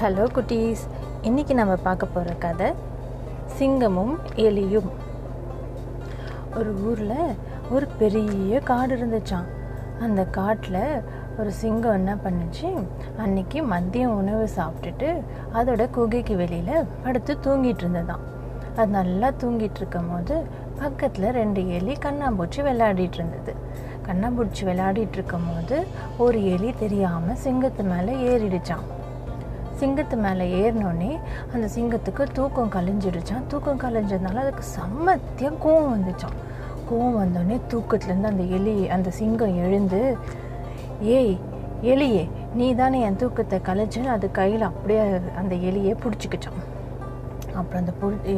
Hello குட்டீஸ். இன்னைக்கு நம்ம பார்க்க போகிற கதை சிங்கமும் எலியும். ஒரு ஊரில் ஒரு பெரிய காடு இருந்துச்சாம். அந்த காட்டில் ஒரு சிங்கம் என்ன பண்ணுச்சு? அன்னைக்கு மதியம் உணவு சாப்பிட்டுட்டு அதோட குகைக்கு வெளியில் படுத்து தூங்கிட்டு இருந்ததான் அது நல்லா தூங்கிட்டு இருக்கும் போது பக்கத்தில் ரெண்டு எலி கண்ணாம்பூச்சி விளையாடிட்டு இருந்தது. கண்ணாம்பூச்சி விளையாடிட்டு இருக்கும் போது ஒரு எலி தெரியாமல் சிங்கத்து மேலே ஏறிடுச்சான் சிங்கத்து மேலே ஏறினோடனே அந்த சிங்கத்துக்கு தூக்கம் கலைஞ்சிடுச்சான் தூக்கம் கலைஞ்சதுனால அதுக்கு செம்மத்தியாக கோவம் வந்துச்சான் கோவம் வந்தோடனே தூக்கத்துலேருந்து அந்த எலி அந்த சிங்கம் எழுந்து ஏய் எலியே நீ தானே என் தூக்கத்தை கலைச்சுன்னு அது கையில் அப்படியே அந்த எலியை பிடிச்சிக்கிச்சான் அப்புறம் அந்த புடி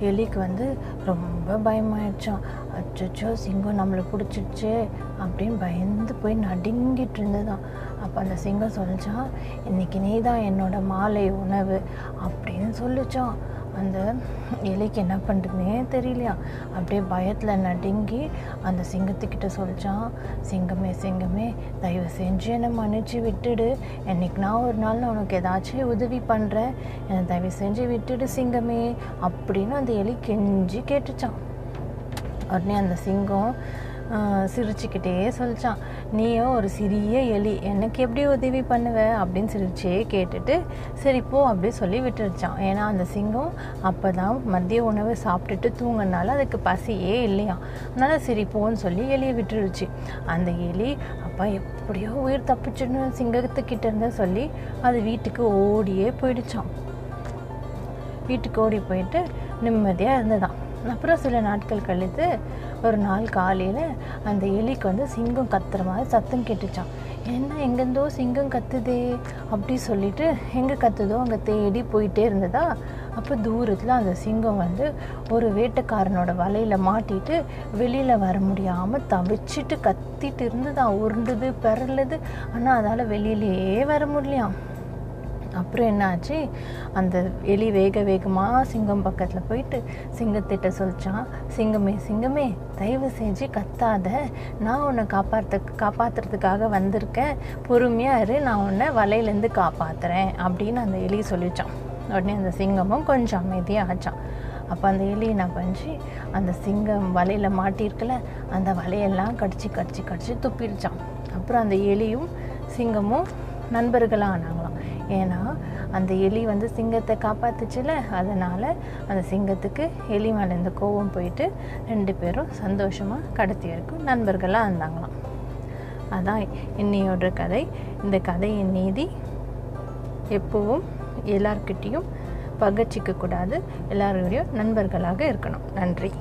எலிக்கு வந்து ரொம்ப பயமாயிடுச்சான் அச்சோ சிங்கம் நம்மளை பிடிச்சிடுச்சு அப்படின்னு பயந்து போய் நடுங்கிட்டு இருந்ததான். அப்போ அந்த சிங்கம் சொல்லிச்சான் இன்னைக்கு நீ தான் என்னோட மாலை உணவு அப்படின்னு சொல்லிச்சான் அந்த இலைக்கு என்ன பண்ணுறதுனே தெரியலையா. அப்படியே பயத்தில் நடுங்கி அந்த சிங்கத்துக்கிட்ட சொல்லிச்சான் சிங்கமே சிங்கமே தயவு செஞ்சு என்னை மன்னிச்சு விட்டுடு. என்னைக்கு நான் ஒரு நாள் நான் உனக்கு ஏதாச்சும் உதவி பண்ணுறேன் என்னை தயவு செஞ்சு விட்டுடு சிங்கமே அப்படின்னு அந்த எலி கெஞ்சி கேட்டுச்சான் உடனே அந்த சிங்கம் சிரிச்சுக்கிட்டே சொல்லிச்சான். நீயும் ஒரு சிறிய எலி எனக்கு எப்படி உதவி பண்ணுவ? அப்படின்னு சிரிச்சே கேட்டுட்டு சரி போ அப்படி சொல்லி விட்டுருச்சான். ஏன்னா அந்த சிங்கம் அப்போ தான் மதிய உணவு சாப்பிட்டுட்டு தூங்கினால அதுக்கு பசியே இல்லையா அதனால் சரி போன்னு சொல்லி எலியை விட்டுருச்சு. அந்த எலி அப்பா எப்படியோ உயிர் தப்பிச்சிடணும் சிங்கத்துக்கிட்ட இருந்த சொல்லி அது வீட்டுக்கு ஓடியே போயிடுச்சான் வீட்டுக்கு ஓடி போயிட்டு நிம்மதியாக இருந்ததான் அப்புறம் சில நாட்கள் கழித்து ஒரு நாள் காலையில் அந்த எலிக்கு வந்து சிங்கம் கத்துற மாதிரி சத்தம் கேட்டுச்சான் என்ன எங்கேருந்தோ சிங்கம் கத்துதே? அப்படி சொல்லிட்டு எங்கே கத்துதோ அங்கே தேடி போயிட்டே இருந்ததா? அப்போ தூரத்தில் அந்த சிங்கம் வந்து ஒரு வேட்டைக்காரனோட வலையில் மாட்டிட்டு வெளியில் வர முடியாமல் தவிச்சிட்டு கத்திட்டு இருந்ததா? உருண்டுது பிறலுது ஆனால் அதால் வெளியிலேயே வர முடியலையாம். அப்புறம் என்னாச்சு? அந்த எலி வேக வேகமாக சிங்கம் பக்கத்தில் போயிட்டு சிங்கத்திட்ட சொல்லிச்சான் சிங்கமே சிங்கமே தயவு செஞ்சு கத்தாத. நான் உன்னை காப்பாற்ற காப்பாற்றுறதுக்காக வந்திருக்கேன். பொறுமையாக இரு. நான் உன்னை வலையிலேருந்து காப்பாற்றுறேன் அப்படின்னு அந்த எலி சொல்லிச்சான். உடனே அந்த சிங்கமும் கொஞ்சம் அமைதியாக ஆச்சான். அப்போ அந்த எலி என்ன பண்ணி அந்த சிங்கம் வலையில் மாட்டியிருக்கல அந்த வலையெல்லாம் கடிச்சு கடிச்சு கடிச்சு துப்பிடுச்சான் அப்புறம் அந்த எலியும் சிங்கமும் நண்பர்களாக ஆனாங்களாம். ஏன்னா அந்த எலி வந்து சிங்கத்தை காப்பாத்துச்சுல அதனால் அந்த சிங்கத்துக்கு எலி மேலே இந்த கோவம் போயிட்டு ரெண்டு பேரும் சந்தோஷமாக கடைசி வரைக்கும் நண்பர்களாக இருந்தாங்களாம். அதான் இன்னையோட கதை. இந்த கதையின் நீதி எப்பவும் எல்லார்கிட்டேயும் பகச்சிக்க கூடாது. எல்லாரோடையும் நண்பர்களாக இருக்கணும். நன்றி.